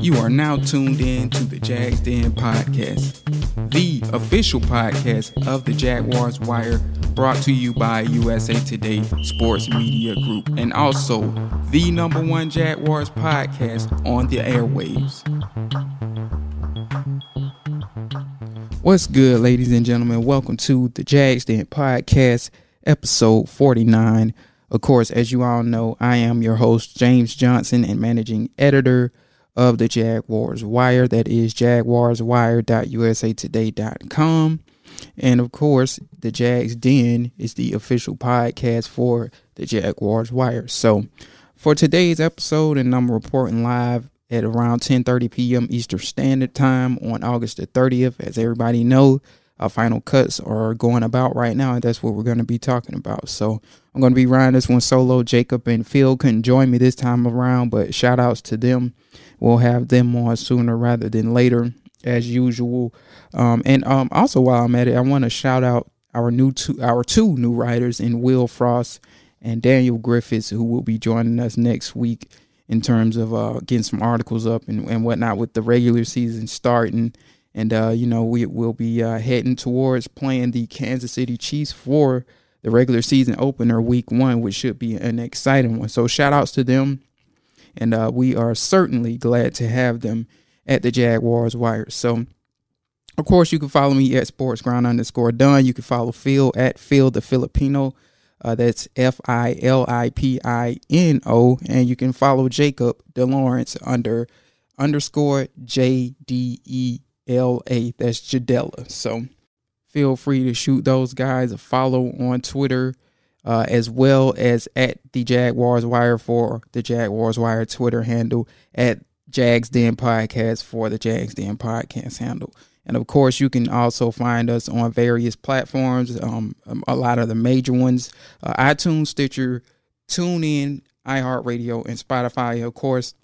You are now tuned in to the Jags Den podcast, the official podcast of the Jaguars Wire, brought to you by USA Today Sports Media Group, and also the number one Jaguars podcast on the airwaves. What's good, ladies and gentlemen? Welcome to the Jags Den podcast, episode 49. Of course, as you all know, I am your host, James Johnson, and managing editor of the Jaguars Wire. That is jaguarswire.usatoday.com. And of course, the Jags Den is the official podcast for the Jaguars Wire. So for today's episode, and I'm reporting live at around 10:30 p.m. Eastern Standard Time on August the 30th. As everybody know, our final cuts are going about right now, and that's what we're going to be talking about. So I'm going to be riding this one solo. Jacob and Phil couldn't join me this time around, but shout outs to them. We'll have them on sooner rather than later, as usual. Um, and um, also, while I'm at it, I want to shout out our new two, our two new writers in Will Frost and Daniel Griffiths, who will be joining us next week in terms of uh, getting some articles up and, and whatnot with the regular season starting. And, uh, you know, we will be uh, heading towards playing the Kansas City Chiefs for the regular season opener week one, which should be an exciting one. So shout outs to them. And uh, we are certainly glad to have them at the Jaguars Wire. So, of course, you can follow me at sportsground underscore done. You can follow Phil at Phil the Filipino. Uh, that's F I L I P I N O. And you can follow Jacob DeLawrence under underscore J D E L A. That's Jadella. So, feel free to shoot those guys a follow on Twitter, uh, as well as at the Jaguars Wire for the Jaguars Wire Twitter handle, at Jags Den Podcast for the Jags Den Podcast handle. And of course, you can also find us on various platforms, um, a lot of the major ones uh, iTunes, Stitcher, TuneIn, iHeartRadio, and Spotify. Of course,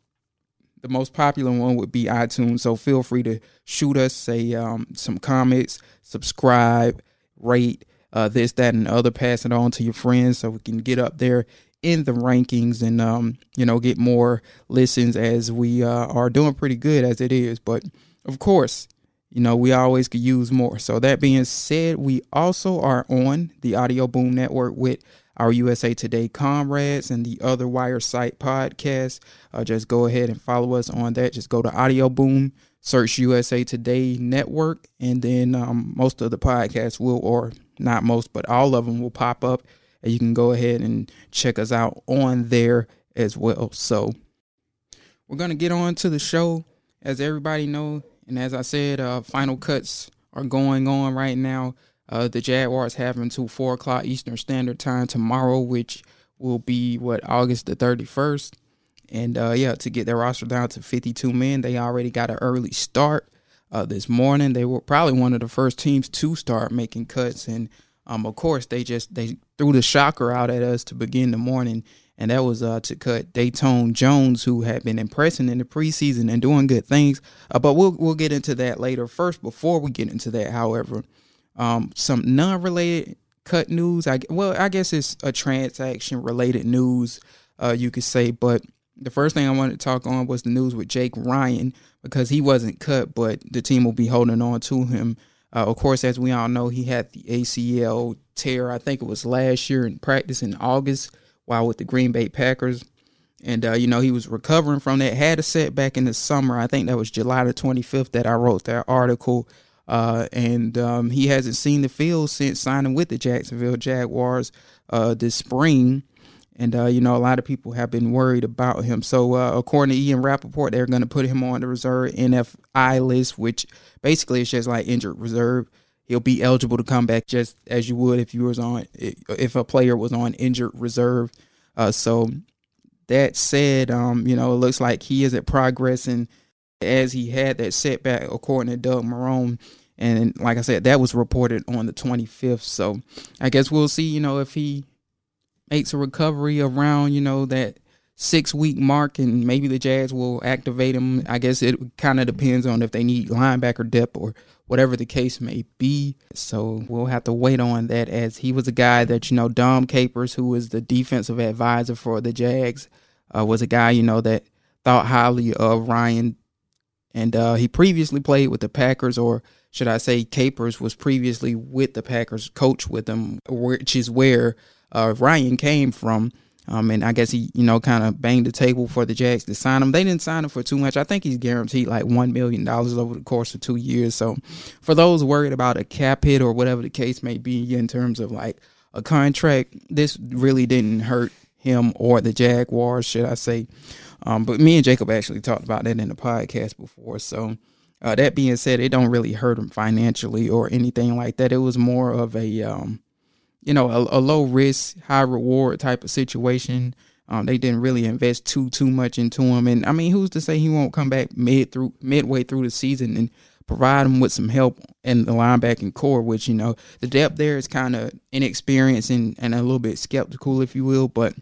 the most popular one would be iTunes. So feel free to shoot us, say um, some comments, subscribe, rate uh, this, that, and other. Pass it on to your friends so we can get up there in the rankings and um, you know get more listens as we uh, are doing pretty good as it is. But of course, you know we always could use more. So that being said, we also are on the Audio Boom Network with our USA Today comrades and the other Wire Site podcast. Uh, just go ahead and follow us on that. Just go to Audio Boom, search USA Today Network, and then um, most of the podcasts will, or not most, but all of them will pop up. And you can go ahead and check us out on there as well. So we're gonna get on to the show. As everybody know, and as I said, uh, final cuts are going on right now. Uh, the Jaguars have until four o'clock Eastern Standard Time tomorrow, which will be what August the thirty first. And uh, yeah, to get their roster down to fifty two men, they already got an early start uh, this morning. They were probably one of the first teams to start making cuts, and um, of course they just they threw the shocker out at us to begin the morning, and that was uh, to cut Datone Jones, who had been impressing in the preseason and doing good things. Uh, but we'll we'll get into that later. First, before we get into that, however. Um, some non-related cut news. I well, I guess it's a transaction-related news, uh, you could say. But the first thing I wanted to talk on was the news with Jake Ryan because he wasn't cut, but the team will be holding on to him. Uh, of course, as we all know, he had the ACL tear. I think it was last year in practice in August while with the Green Bay Packers. And, uh, you know, he was recovering from that, had a setback in the summer. I think that was July the 25th that I wrote that article. Uh, and um, he hasn't seen the field since signing with the Jacksonville Jaguars uh, this spring. And, uh, you know, a lot of people have been worried about him. So, uh, according to Ian Rapoport, they're going to put him on the reserve NFI list, which basically is just like injured reserve. He'll be eligible to come back just as you would if you was on if a player was on injured reserve. Uh, so that said, um, you know, it looks like he isn't progressing as he had that setback, according to Doug Marrone. And like I said, that was reported on the 25th. So I guess we'll see, you know, if he makes a recovery around, you know, that six week mark and maybe the Jags will activate him. I guess it kind of depends on if they need linebacker depth or whatever the case may be. So we'll have to wait on that as he was a guy that, you know, Dom Capers, who was the defensive advisor for the Jags, uh, was a guy, you know, that thought highly of Ryan and uh, he previously played with the Packers, or should I say, Capers was previously with the Packers, coach with them, which is where uh, Ryan came from. Um, and I guess he, you know, kind of banged the table for the Jags to sign him. They didn't sign him for too much. I think he's guaranteed like one million dollars over the course of two years. So, for those worried about a cap hit or whatever the case may be in terms of like a contract, this really didn't hurt him or the Jaguars, should I say? Um, but me and Jacob actually talked about that in the podcast before. So, uh, that being said, it don't really hurt him financially or anything like that. It was more of a um, you know, a, a low risk, high reward type of situation. Um, they didn't really invest too too much into him, and I mean, who's to say he won't come back mid through midway through the season and provide him with some help in the linebacking corps? Which you know, the depth there is kind of inexperienced and, and a little bit skeptical, if you will. But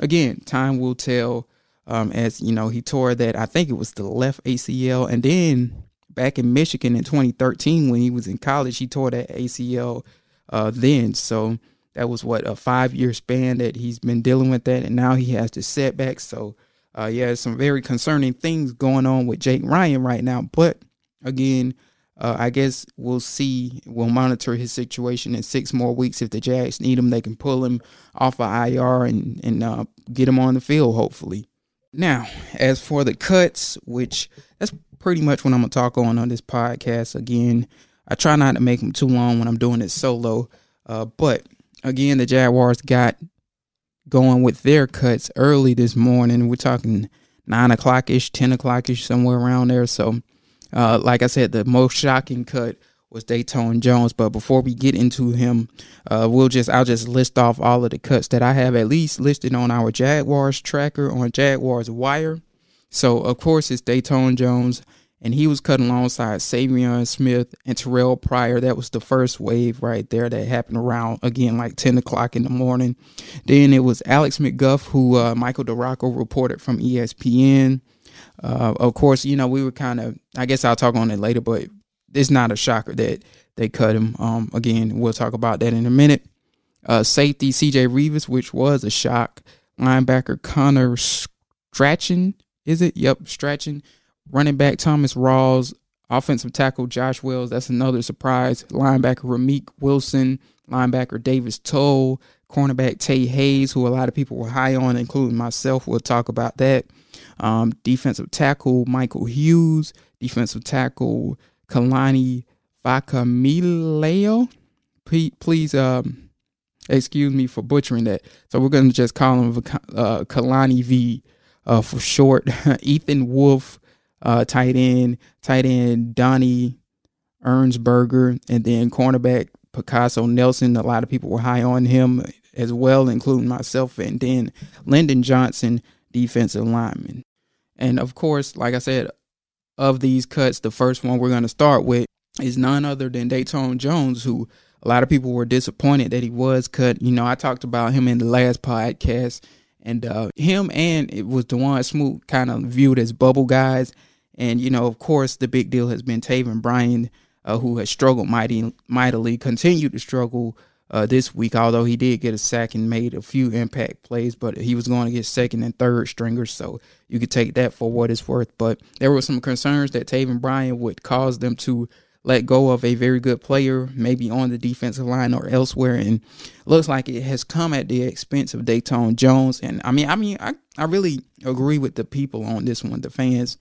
again, time will tell. Um, as you know, he tore that I think it was the left ACL, and then back in Michigan in 2013 when he was in college, he tore that ACL uh, then. So that was what a five year span that he's been dealing with that, and now he has the setback. So uh, yeah, some very concerning things going on with Jake Ryan right now. But again, uh, I guess we'll see. We'll monitor his situation in six more weeks. If the Jags need him, they can pull him off of IR and and uh, get him on the field. Hopefully. Now, as for the cuts, which that's pretty much what I'm gonna talk on on this podcast. Again, I try not to make them too long when I'm doing it solo. Uh, but again, the Jaguars got going with their cuts early this morning. We're talking nine o'clock ish, ten o'clock ish, somewhere around there. So, uh, like I said, the most shocking cut was Datone Jones. But before we get into him, uh, we'll just I'll just list off all of the cuts that I have at least listed on our Jaguars tracker on Jaguars Wire. So of course it's Datone Jones and he was cut alongside Saivion Smith and Terrelle Pryor. That was the first wave right there that happened around again like 10 o'clock in the morning. Then it was Alex McGuff, who uh, Michael DiRocco reported from ESPN. Uh, of course, you know, we were kind of, I guess I'll talk on it later, but it's not a shocker that they cut him. Um, again, we'll talk about that in a minute. Uh, safety CJ Reavis, which was a shock. Linebacker Connor Strachan, is it? Yep, Strachan Running back Thomas Rawls, offensive tackle Josh Wells, that's another surprise. Linebacker Ramik Wilson, linebacker Davis Tull, cornerback Tae Hayes, who a lot of people were high on, including myself. We'll talk about that. Um, defensive tackle Michael Hughes, defensive tackle Kalani Faakamileo. Please, um, excuse me for butchering that. So we're going to just call him uh, Kalani V uh, for short. Ethan Wolf, uh, tight end, tight end Donnie Ernsberger, and then cornerback Picasso Nelson. A lot of people were high on him as well, including myself, and then Lyndon Johnson, defensive lineman. And of course, like I said, of these cuts, the first one we're going to start with is none other than Datone Jones, who a lot of people were disappointed that he was cut. You know, I talked about him in the last podcast, and uh, him and it was Dawuane Smoot kind of viewed as bubble guys. And, you know, of course, the big deal has been Taven Bryan, uh, who has struggled mighty, mightily, continued to struggle uh, this week, although he did get a sack and made a few impact plays, but he was going to get second and third stringers, so you could take that for what it's worth. But there were some concerns that Taven Bryan would cause them to let go of a very good player, maybe on the defensive line or elsewhere, and looks like it has come at the expense of Datone Jones. And I mean, I mean, I, I really agree with the people on this one, the fans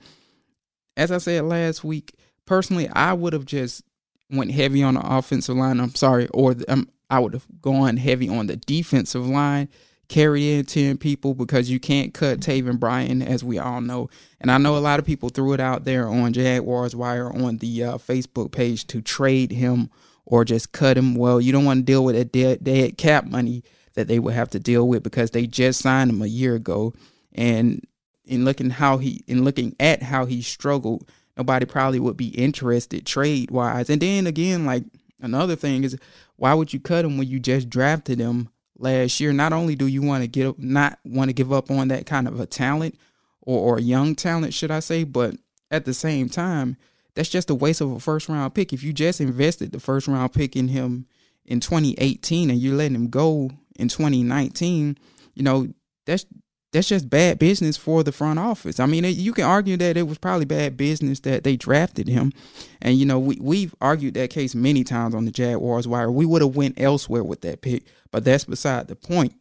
as I said last week, personally, I would have just went heavy on the offensive line. I'm sorry, or the, um, I would have gone heavy on the defensive line, carried in ten people because you can't cut Taven Bryan, as we all know. And I know a lot of people threw it out there on Jaguars Wire on the uh, Facebook page to trade him or just cut him. Well, you don't want to deal with a dead, dead cap money that they would have to deal with because they just signed him a year ago. And in looking how he in looking at how he struggled, nobody probably would be interested trade wise. And then again, like another thing is why would you cut him when you just drafted him last year? Not only do you want to get not want to give up on that kind of a talent or, or young talent, should I say, but at the same time, that's just a waste of a first round pick. If you just invested the first round pick in him in 2018 and you're letting him go in 2019, you know, that's that's just bad business for the front office. I mean, it, you can argue that it was probably bad business that they drafted him, and you know we we've argued that case many times on the Jaguars wire. We would have went elsewhere with that pick, but that's beside the point.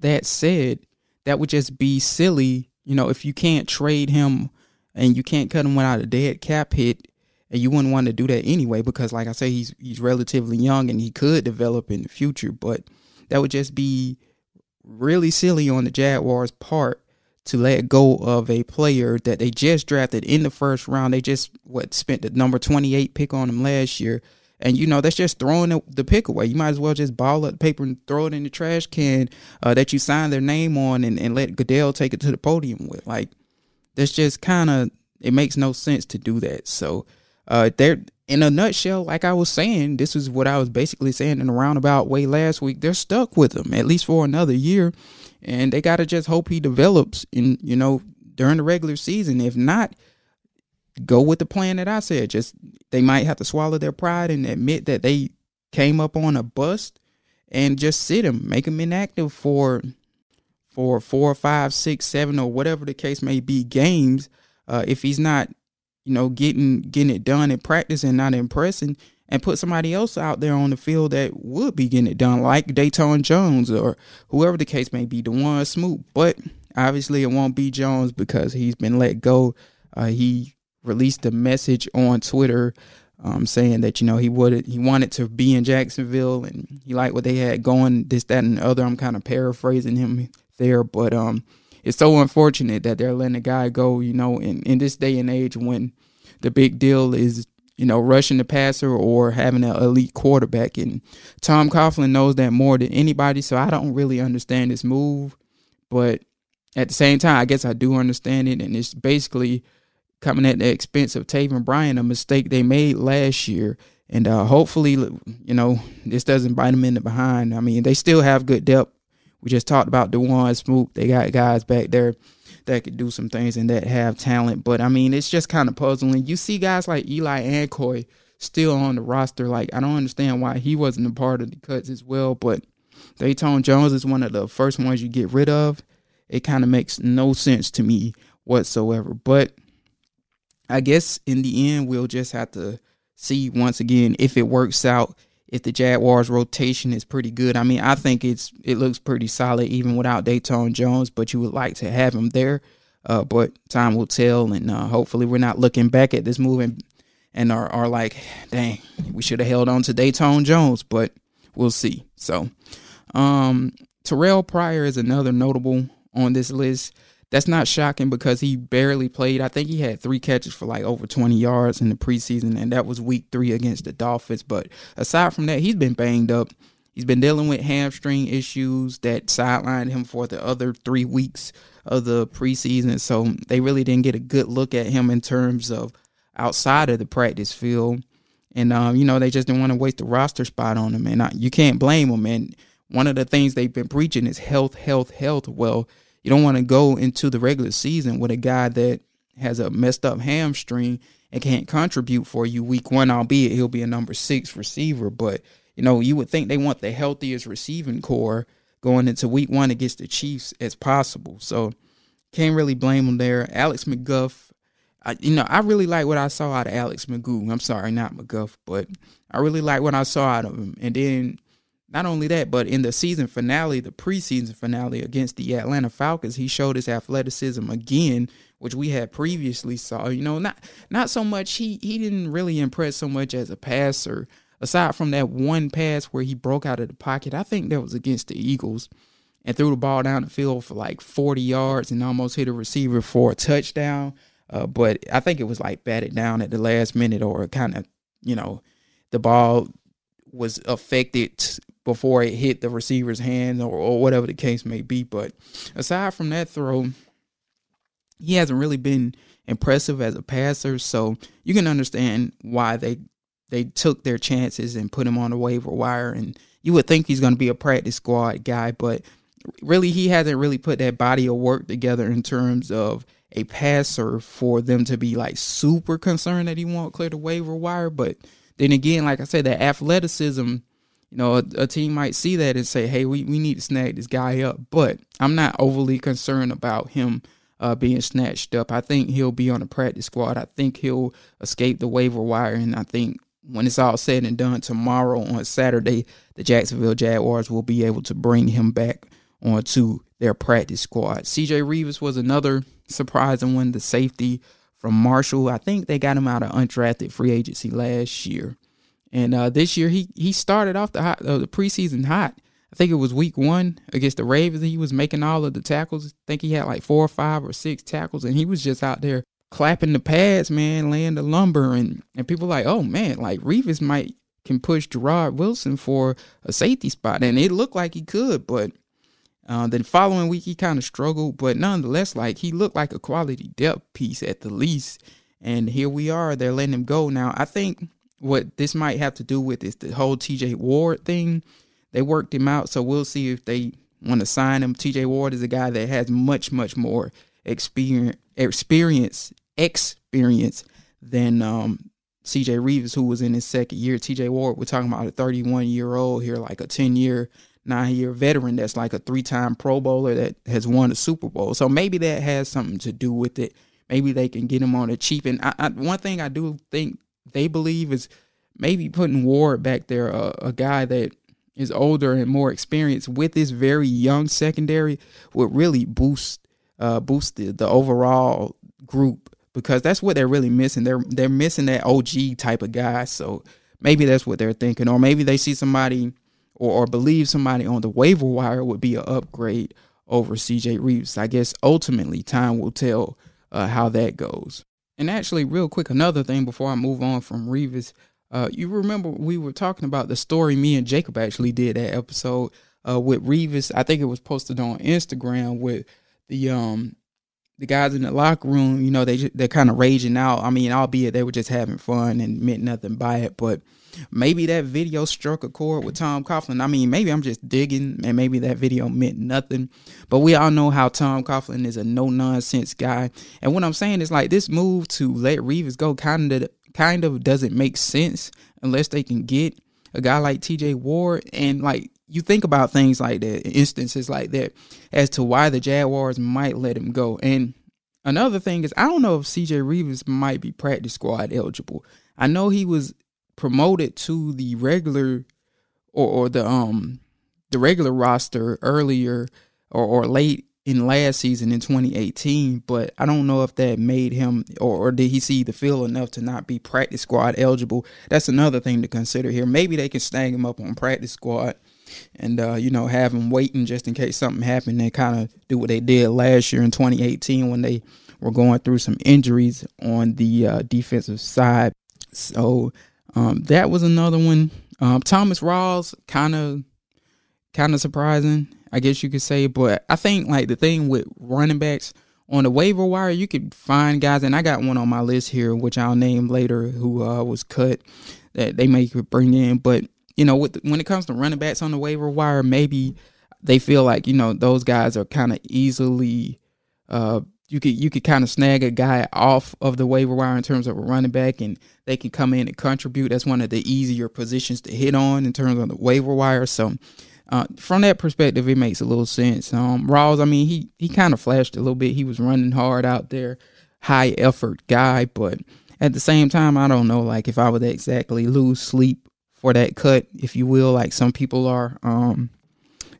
That said, that would just be silly. You know, if you can't trade him and you can't cut him without a dead cap hit, and you wouldn't want to do that anyway because, like I say, he's he's relatively young and he could develop in the future, but that would just be really silly on the Jaguars' part to let go of a player that they just drafted in the first round. They just what spent the number 28 pick on him last year. And you know that's just throwing the, pick away. You might as well just ball up the paper and throw it in the trash can uh, that you signed their name on, and, and let Goodell take it to the podium with. Like that's just kind of it makes no sense to do that. So uh, they're in a nutshell, like I was saying, this is what I was basically saying in a roundabout way last week. They're stuck with him at least for another year, and they gotta just hope he develops in you know during the regular season. If not, go with the plan that I said. Just they might have to swallow their pride and admit that they came up on a bust, and just sit him, make him inactive for for four, five, six, seven, or whatever the case may be games. Uh, if he's not you know, getting getting it done and practice and not impressing, and put somebody else out there on the field that would be getting it done, like Datone Jones or whoever the case may be, Dawuane Smoot. But obviously, it won't be Jones because he's been let go. Uh, he released a message on Twitter um, saying that you know he would he wanted to be in Jacksonville and he liked what they had going, this, that, and the other. I'm kind of paraphrasing him there, but um, it's so unfortunate that they're letting a guy go, you know, in, in this day and age when the big deal is, you know, rushing the passer or having an elite quarterback. And Tom Coughlin knows that more than anybody. So I don't really understand this move. But at the same time, I guess I do understand it. And it's basically coming at the expense of Taven Bryan, a mistake they made last year. And uh, hopefully, you know, this doesn't bite them in the behind. I mean, they still have good depth we just talked about Dawuane Smoot. They got guys back there that could do some things and that have talent. But I mean, it's just kind of puzzling. You see guys like Eli Ankou still on the roster. Like I don't understand why he wasn't a part of the cuts as well. But Datone Jones is one of the first ones you get rid of. It kind of makes no sense to me whatsoever. But I guess in the end, we'll just have to see once again if it works out if the Jaguars rotation is pretty good. I mean, I think it's it looks pretty solid even without Datone Jones, but you would like to have him there. Uh, but time will tell, and uh, hopefully we're not looking back at this move and, and are, are like, dang, we should have held on to Datone Jones, but we'll see. So, um, Terrelle Pryor is another notable on this list that's not shocking because he barely played. I think he had three catches for like over 20 yards in the preseason, and that was week three against the Dolphins. But aside from that, he's been banged up. He's been dealing with hamstring issues that sidelined him for the other three weeks of the preseason. So they really didn't get a good look at him in terms of outside of the practice field. And, um, you know, they just didn't want to waste the roster spot on him. And I, you can't blame them. And one of the things they've been preaching is health, health, health. Well, you don't want to go into the regular season with a guy that has a messed up hamstring and can't contribute for you week one, albeit he'll be a number six receiver. But, you know, you would think they want the healthiest receiving corps going into week one against the Chiefs as possible. So can't really blame them there. Alex McGuff, I, you know, I really like what I saw out of Alex McGough. I'm sorry, not McGuff, but I really like what I saw out of him. And then not only that, but in the season finale, the preseason finale against the Atlanta Falcons, he showed his athleticism again, which we had previously saw. You know, not not so much he he didn't really impress so much as a passer. Aside from that one pass where he broke out of the pocket, I think that was against the Eagles and threw the ball down the field for like 40 yards and almost hit a receiver for a touchdown. Uh, but I think it was like batted down at the last minute or kind of, you know, the ball was affected before it hit the receiver's hand or, or whatever the case may be. But aside from that throw, he hasn't really been impressive as a passer. So you can understand why they they took their chances and put him on the waiver wire. And you would think he's going to be a practice squad guy, but really he hasn't really put that body of work together in terms of a passer for them to be like super concerned that he won't clear the waiver wire. But then again, like I said, the athleticism you know, a, a, team might see that and say, hey, we, we need to snag this guy up. But I'm not overly concerned about him uh, being snatched up. I think he'll be on the practice squad. I think he'll escape the waiver wire. And I think when it's all said and done tomorrow on Saturday, the Jacksonville Jaguars will be able to bring him back onto their practice squad. CJ Reavis was another surprising one, the safety from Marshall. I think they got him out of undrafted free agency last year. And uh, this year he he started off the hot, uh, the preseason hot. I think it was week one against the Ravens. He was making all of the tackles. I think he had like four or five or six tackles, and he was just out there clapping the pads, man, laying the lumber, and and people like, oh man, like Reavis might can push Jarrod Wilson for a safety spot, and it looked like he could, but uh, the following week he kind of struggled, but nonetheless, like he looked like a quality depth piece at the least. And here we are, they're letting him go now. I think what this might have to do with is the whole TJ Ward thing. They worked him out, so we'll see if they want to sign him. TJ Ward is a guy that has much, much more experience, experience, experience than um, CJ Reavis, who was in his second year. TJ Ward, we're talking about a 31 year old here, like a 10 year, nine year veteran that's like a three time Pro Bowler that has won a Super Bowl. So maybe that has something to do with it. Maybe they can get him on a cheap. And I, I, one thing I do think they believe is maybe putting Ward back there, uh, a guy that is older and more experienced with this very young secondary would really boost uh, boost the, the overall group because that's what they're really missing. They're they're missing that OG type of guy. So maybe that's what they're thinking, or maybe they see somebody or, or believe somebody on the waiver wire would be an upgrade over CJ Reavis. I guess ultimately time will tell uh, how that goes. And actually, real quick, another thing before I move on from Reavis, uh, you remember we were talking about the story me and Jacob actually did that episode uh, with Reavis. I think it was posted on Instagram with the um the guys in the locker room. You know, they they're kind of raging out. I mean, albeit they were just having fun and meant nothing by it, but maybe that video struck a chord with Tom Coughlin. I mean, maybe I'm just digging, and maybe that video meant nothing. But we all know how Tom Coughlin is a no nonsense guy. And what I'm saying is like this move to let Reavis go kind of kind of doesn't make sense unless they can get a guy like TJ Ward and like you think about things like that, instances like that, as to why the Jaguars might let him go. And another thing is, I don't know if CJ Reavis might be practice squad eligible. I know he was promoted to the regular or, or the um the regular roster earlier or, or late in last season in 2018, but I don't know if that made him or, or did he see the field enough to not be practice squad eligible. That's another thing to consider here. Maybe they can snag him up on practice squad and uh, you know have him waiting just in case something happened and kind of do what they did last year in 2018 when they were going through some injuries on the uh, defensive side. So um, that was another one. Um, Thomas Rawls kind of kind of surprising, I guess you could say. But I think like the thing with running backs on the waiver wire, you could find guys, and I got one on my list here, which I'll name later, who uh, was cut that they may bring in. But you know, with, when it comes to running backs on the waiver wire, maybe they feel like you know those guys are kind of easily uh, you could you could kind of snag a guy off of the waiver wire in terms of a running back, and they can come in and contribute. That's one of the easier positions to hit on in terms of the waiver wire. So. Uh, from that perspective, it makes a little sense. Um, Rawls, I mean, he he kind of flashed a little bit. He was running hard out there, high effort guy, but at the same time, I don't know, like if I would exactly lose sleep for that cut, if you will, like some people are. Um,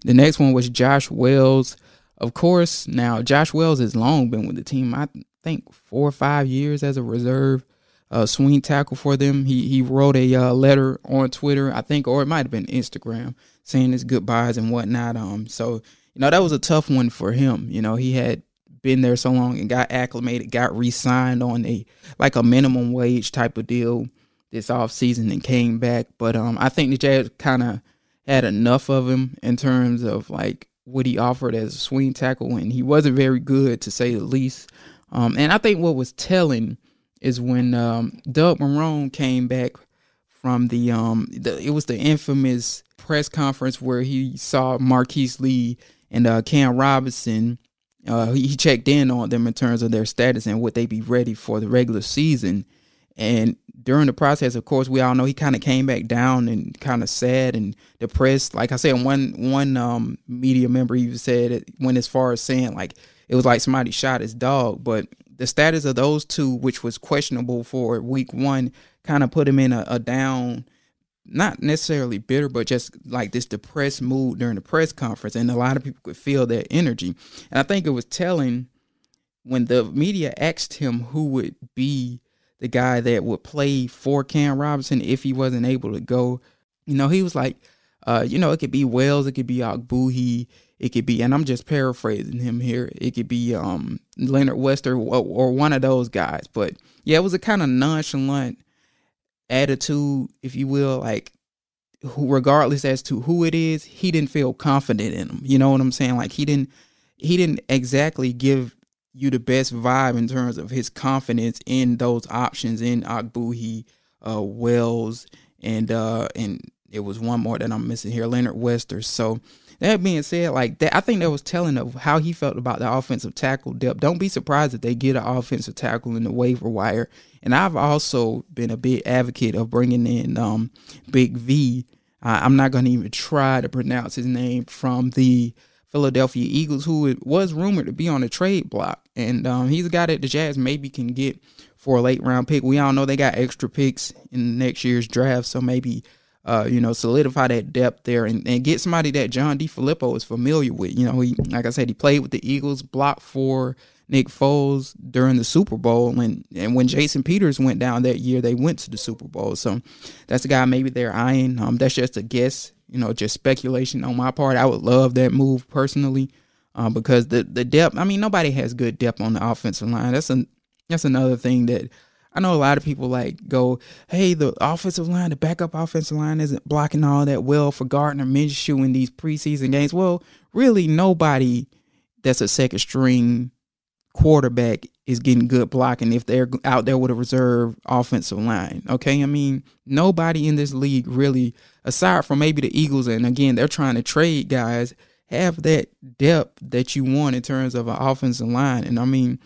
the next one was Josh Wells. Of course, now Josh Wells has long been with the team. I think four or five years as a reserve uh, swing tackle for them. He he wrote a uh, letter on Twitter, I think, or it might have been Instagram, saying his goodbyes and whatnot. Um, so you know that was a tough one for him. You know he had been there so long and got acclimated, got re-signed on a like a minimum wage type of deal this off season and came back. But um, I think the Jags kind of had enough of him in terms of like what he offered as a swing tackle, and he wasn't very good to say the least. Um, and I think what was telling is when um, Doug Marrone came back from the, um, the, it was the infamous press conference where he saw Marquise Lee and uh, Cam Robinson. Uh, he checked in on them in terms of their status and would they be ready for the regular season. And during the process, of course, we all know he kind of came back down and kind of sad and depressed. Like I said, one one um, media member even said it went as far as saying like it was like somebody shot his dog. But the status of those two, which was questionable for week one, kind of put him in a, a down, not necessarily bitter, but just like this depressed mood during the press conference. And a lot of people could feel that energy. And I think it was telling when the media asked him who would be the guy that would play for Cam Robinson if he wasn't able to go. You know, he was like, uh, you know, it could be Wells, it could be Ogbuehi, it could be, and I'm just paraphrasing him here. It could be um, Leonard Wester or, or one of those guys. But yeah, it was a kind of nonchalant attitude, if you will, like who, regardless as to who it is, he didn't feel confident in him. You know what I'm saying? Like he didn't, he didn't exactly give you the best vibe in terms of his confidence in those options in Ogbuehi, uh, Wells, and uh, and it was one more that I'm missing here, Leonard Wester. So that being said, like that, I think that was telling of how he felt about the offensive tackle depth. Don't be surprised if they get an offensive tackle in the waiver wire. And I've also been a big advocate of bringing in um, Big V. I'm not going to even try to pronounce his name from the Philadelphia Eagles, who was rumored to be on the trade block. And um, he's a guy that the Jags maybe can get for a late round pick. We all know they got extra picks in next year's draft, so maybe uh, you know solidify that depth there and, and get somebody that John DeFilippo is familiar with. You know, he like I said, he played with the Eagles, blocked for Nick Foles during the Super Bowl, and and when Jason Peters went down that year, they went to the Super Bowl. So that's a guy maybe they're eyeing. Um, that's just a guess you know, just speculation on my part. I would love that move personally, uh, because the the depth. I mean, nobody has good depth on the offensive line. That's a that's another thing that I know a lot of people like go, hey, the offensive line, the backup offensive line isn't blocking all that well for Gardner Minshew in these preseason games. Well, really, nobody that's a second string quarterback is getting good blocking if they're out there with a reserve offensive line. Okay, I mean nobody in this league really, aside from maybe the Eagles, and again they're trying to trade guys, have that depth that you want in terms of an offensive line. And I mean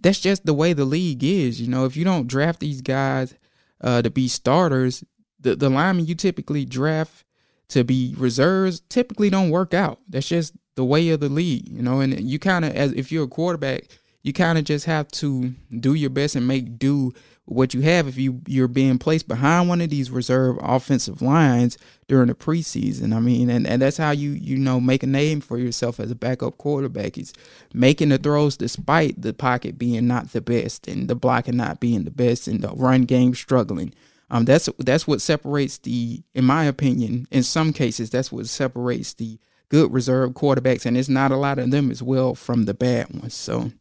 that's just the way the league is. You know, if you don't draft these guys uh, to be starters, the the linemen you typically draft to be reserves typically don't work out. That's just the way of the league, you know. And you kind of, as if you're a quarterback, you kind of just have to do your best and make do what you have if you you're being placed behind one of these reserve offensive lines during the preseason. I mean, and, and that's how you you know make a name for yourself as a backup quarterback. Is making the throws despite the pocket being not the best and the blocking not being the best and the run game struggling. Um, that's that's what separates the, in my opinion, in some cases, that's what separates the good reserve quarterbacks, and it's not a lot of them as well from the bad ones. So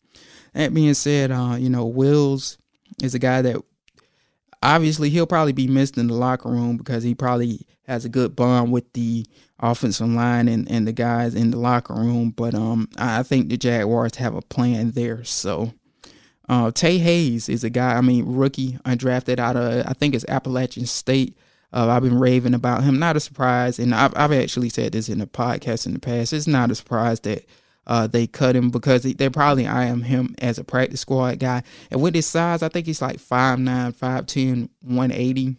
that being said, uh, you know, Wells is a guy that obviously he'll probably be missed in the locker room because he probably has a good bond with the offensive line and, and the guys in the locker room. But um, I think the Jaguars have a plan there. So uh, Tae Hayes is a guy, I mean, rookie, undrafted out of, I think it's Appalachian State. Uh, I've been raving about him. Not a surprise. And I've, I've actually said this in a podcast in the past. It's not a surprise that uh, they cut him because they probably eyeing him as a practice squad guy. And with his size, I think he's like 5'9, 5'10, 180.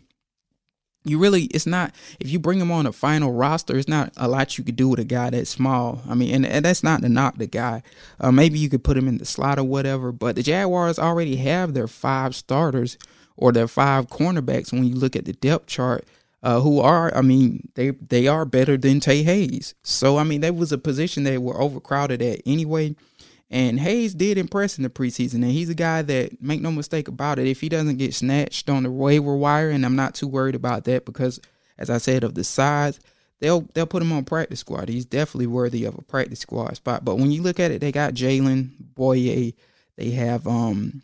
You really, it's not, if you bring him on a final roster, it's not a lot you could do with a guy that's small. I mean, and, and that's not to knock the guy. Uh, maybe you could put him in the slot or whatever, but the Jaguars already have their five starters or their five cornerbacks when you look at the depth chart uh, who are, I mean, they they are better than Tae Hayes. So I mean, that was a position they were overcrowded at anyway. And Hayes did impress in the preseason, and he's a guy that make no mistake about it. If he doesn't get snatched on the waiver wire, and I'm not too worried about that because, as I said, of the size, they'll they'll put him on practice squad. He's definitely worthy of a practice squad spot. But when you look at it, they got Jalen Bouye, they have um,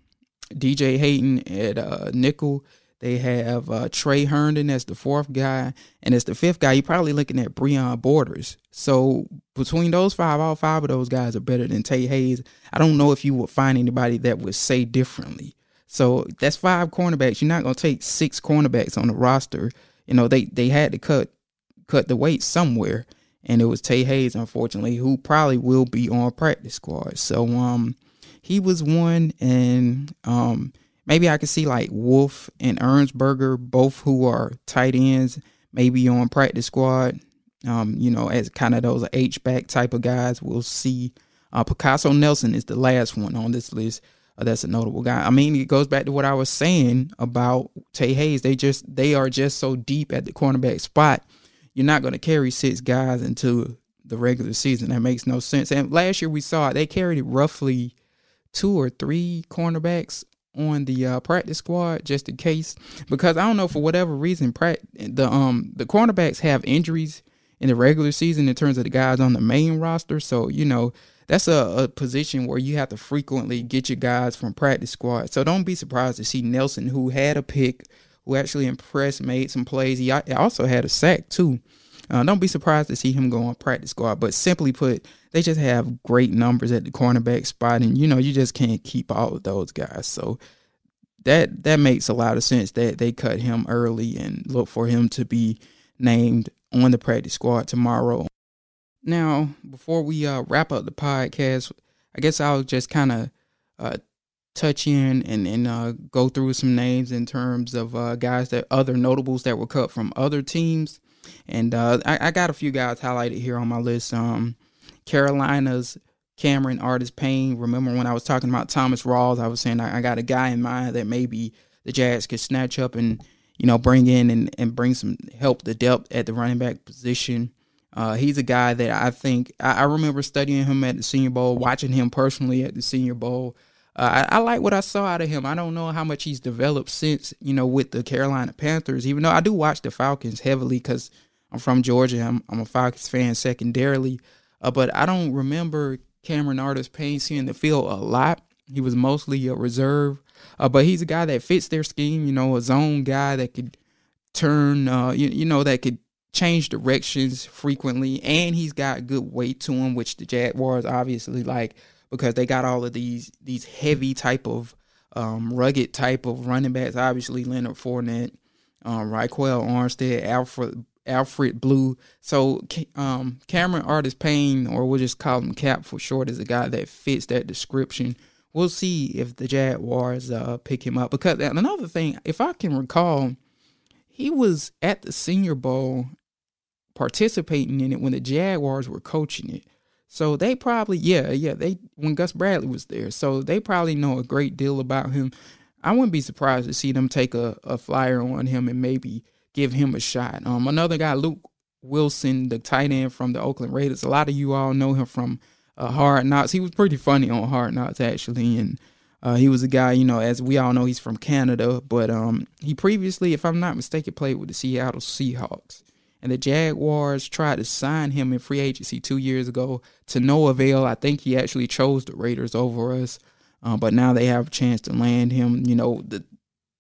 DJ Hayden at uh, nickel. They have uh, Tre Herndon as the fourth guy, and as the fifth guy, you're probably looking at Breon Borders. So between those five, all five of those guys are better than Tae Hayes. I don't know if you would find anybody that would say differently. So that's five cornerbacks. You're not gonna take six cornerbacks on the roster. You know they they had to cut cut the weight somewhere, and it was Tae Hayes, unfortunately, who probably will be on practice squad. So um, he was one, and um maybe I could see like Wolf and Ernsberger, both who are tight ends, maybe on practice squad. Um, you know, as kind of those H back type of guys. We'll see. Uh, Picasso Nelson is the last one on this list. Uh, that's a notable guy. I mean, it goes back to what I was saying about Tae Hayes. They just they are just so deep at the cornerback spot. You're not going to carry six guys into the regular season. That makes no sense. And last year we saw it. They carried roughly two or three cornerbacks on the uh, practice squad just in case because I don't know for whatever reason the um the cornerbacks have injuries in the regular season in terms of the guys on the main roster so you know that's a, a position where you have to frequently get your guys from practice squad. So don't be surprised to see Nelson, who had a pick, who actually impressed, made some plays. He also had a sack too. Uh, don't be surprised to see him go on practice squad. But simply put, they just have great numbers at the cornerback spot, and you know you just can't keep all of those guys. So that that makes a lot of sense that they cut him early and look for him to be named on the practice squad tomorrow now, before we uh, wrap up the podcast, I guess I'll just kind of uh, touch in and, and uh, go through some names in terms of uh, guys that other notables that were cut from other teams. And uh, I, I, got a few guys highlighted here on my list. Um, Carolina's Cameron Artis Payne. Remember when I was talking about Thomas Rawls, I was saying I, I got a guy in mind that maybe the Jags could snatch up and you know bring in and, and bring some help the depth at the running back position. Uh, he's a guy that I think I, I, remember studying him at the Senior Bowl, watching him personally at the Senior Bowl. Uh, I, I, like what I saw out of him. I don't know how much he's developed since you know with the Carolina Panthers. Even though I do watch the Falcons heavily because I'm from Georgia, I'm, I'm a Falcons fan secondarily. Uh, but I don't remember Cameron Artis Payne seeing the field a lot. He was mostly a reserve, uh, but he's a guy that fits their scheme. You know, a zone guy that could turn. Uh, you, you know that could change directions frequently, and he's got good weight to him, which the Jaguars obviously like because they got all of these these heavy type of um, rugged type of running backs. Obviously, Leonard Fournette, um, Armstead, Alfred Alfred Blue. So um, Cameron Artis Payne, or we'll just call him Cap for short, is a guy that fits that description. We'll see if the Jaguars uh, pick him up. Because another thing, if I can recall, he was at the Senior Bowl participating in it when the Jaguars were coaching it. So they probably, yeah, yeah, they when Gus Bradley was there. So they probably know a great deal about him. I wouldn't be surprised to see them take a, a flyer on him and maybe give him a shot. Um, another guy, Luke Wilson, the tight end from the Oakland Raiders. A lot of you all know him from uh, Hard Knocks. He was pretty funny on Hard Knocks actually, and uh, he was a guy, you know, as we all know, he's from Canada, but um, he previously, if I'm not mistaken, played with the Seattle Seahawks and the Jaguars tried to sign him in free agency two years ago to no avail. I think he actually chose the Raiders over us, uh, but now they have a chance to land him. You know, the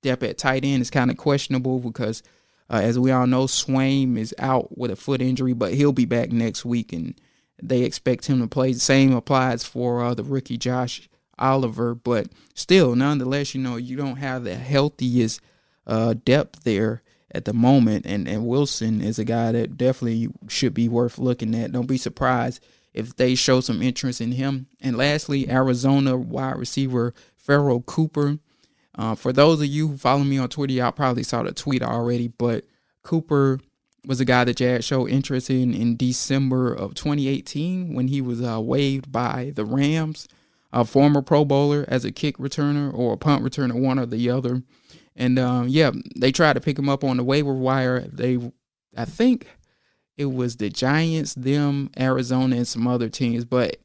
depth at tight end is kind of questionable because, uh, as we all know, Swaim is out with a foot injury, but he'll be back next week, and they expect him to play. The same applies for uh, the rookie Josh Oliver, but still, nonetheless, you know, you don't have the healthiest uh, depth there at the moment. And, and Wilson is a guy that definitely should be worth looking at. Don't be surprised if they show some interest in him. And lastly, Arizona wide receiver Pharoh Cooper. Uh, for those of you who follow me on Twitter, y'all probably saw the tweet already, but Cooper was a guy that Jags showed interest in in December of 2018 when he was uh, waived by the Rams, a former Pro Bowler as a kick returner or a punt returner, one or the other. And um, yeah, they tried to pick him up on the waiver wire. They, I think it was the Giants, them, Arizona, and some other teams. But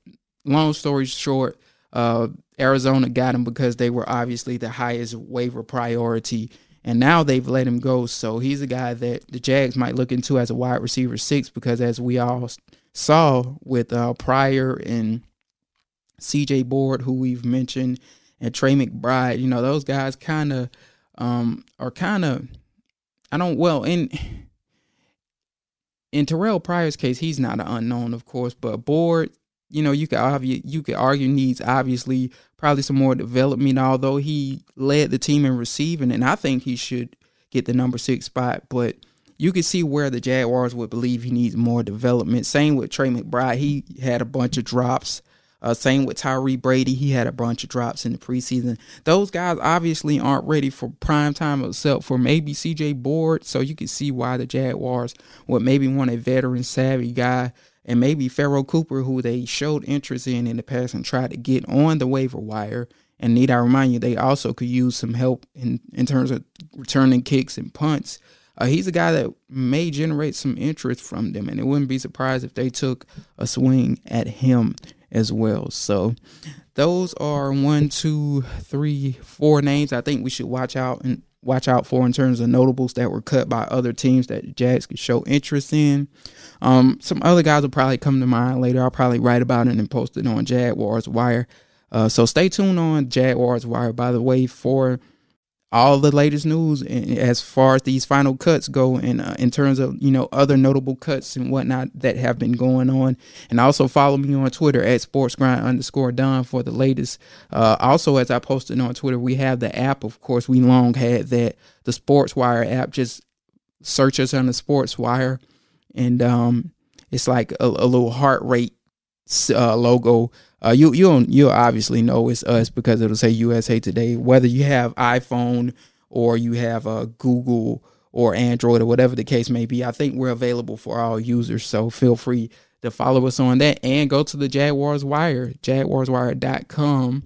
long story short, uh, Arizona got him because they were obviously the highest waiver priority. And now they've let him go. So he's a guy that the Jags might look into as a wide receiver six because, as we all saw with uh, Pryor and CJ Board, who we've mentioned, and Trey McBride, you know, those guys kind of um, are kind of I don't well in in Terrelle Pryor's case, he's not an unknown, of course, but Board, you know, you could obvi- you could argue needs obviously probably some more development. Although he led the team in receiving, and I think he should get the number six spot, but you can see where the Jaguars would believe he needs more development. Same with Trey McBride, he had a bunch of drops Uh, same with Tyree Brady. He had a bunch of drops in the preseason. Those guys obviously aren't ready for prime time except for maybe CJ Board. So you can see why the Jaguars would maybe want a veteran savvy guy and maybe Pharoh Cooper, who they showed interest in in the past and tried to get on the waiver wire. And need I remind you, they also could use some help in, in terms of returning kicks and punts. Uh, he's a guy that may generate some interest from them, and it wouldn't be surprised if they took a swing at him as well. So those are one, two, three, four names I think we should watch out and watch out for in terms of notables that were cut by other teams that Jags could show interest in. Um, some other guys will probably come to mind later. I'll probably write about it and post it on Jaguars Wire. Uh, so stay tuned on Jaguars Wire. By the way, for all the latest news as far as these final cuts go and uh, in terms of you know other notable cuts and whatnot that have been going on. And also follow me on twitter at sportsgrind underscore don for the latest uh, also as i posted on twitter we have the app. Of course we long had that the sports wire app. Just search us on the sports wire. And um, it's like a, a little heart rate uh, logo uh, you you'll you'll obviously know it's us because it'll say USA Today. Whether you have iPhone or you have uh, Google or Android or whatever the case may be, I think we're available for all users. So feel free to follow us on that and go to the Jaguars Wire, jaguarswire.com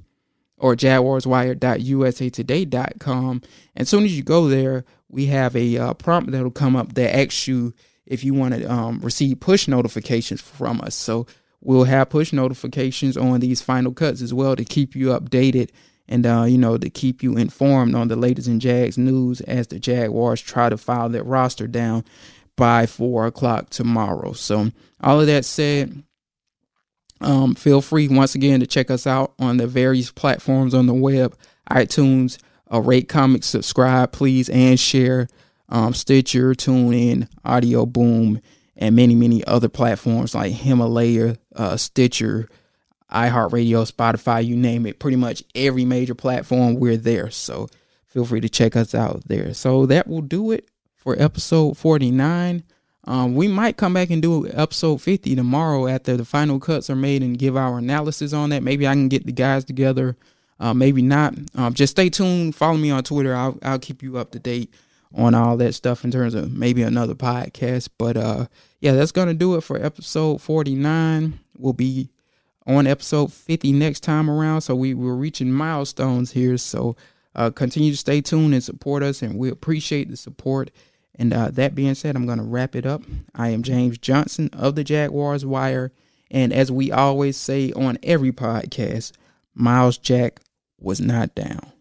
or jaguarswire.usatoday.com. And as soon as you go there, we have a uh, prompt that'll come up that asks you if you want to um, receive push notifications from us. So we'll have push notifications on these final cuts as well to keep you updated and uh, you know to keep you informed on the latest in Jags news as the Jaguars try to file their roster down by four o'clock tomorrow. So all of that said, um, feel free once again to check us out on the various platforms on the web, iTunes, uh, rate, comment, subscribe, please, and share. Um, Stitcher, TuneIn, Audio Boom, and many, many other platforms like Himalaya, uh, Stitcher, iHeartRadio, Spotify, you name it. Pretty much every major platform, we're there. So feel free to check us out there. So that will do it for episode 49. Um, we might come back and do episode 50 tomorrow after the final cuts are made and give our analysis on that. Maybe I can get the guys together. Uh, maybe not. Um, just stay tuned. Follow me on Twitter. I'll, I'll keep you up to date on all that stuff in terms of maybe another podcast. But uh yeah, that's gonna do it for episode 49. We'll be on episode 50 next time around. So we, we're reaching milestones here. So uh continue to stay tuned and support us and we appreciate the support. And uh, that being said, I'm gonna wrap it up. I am James Johnson of the Jaguars Wire. And as we always say on every podcast, Myles Jack was not down.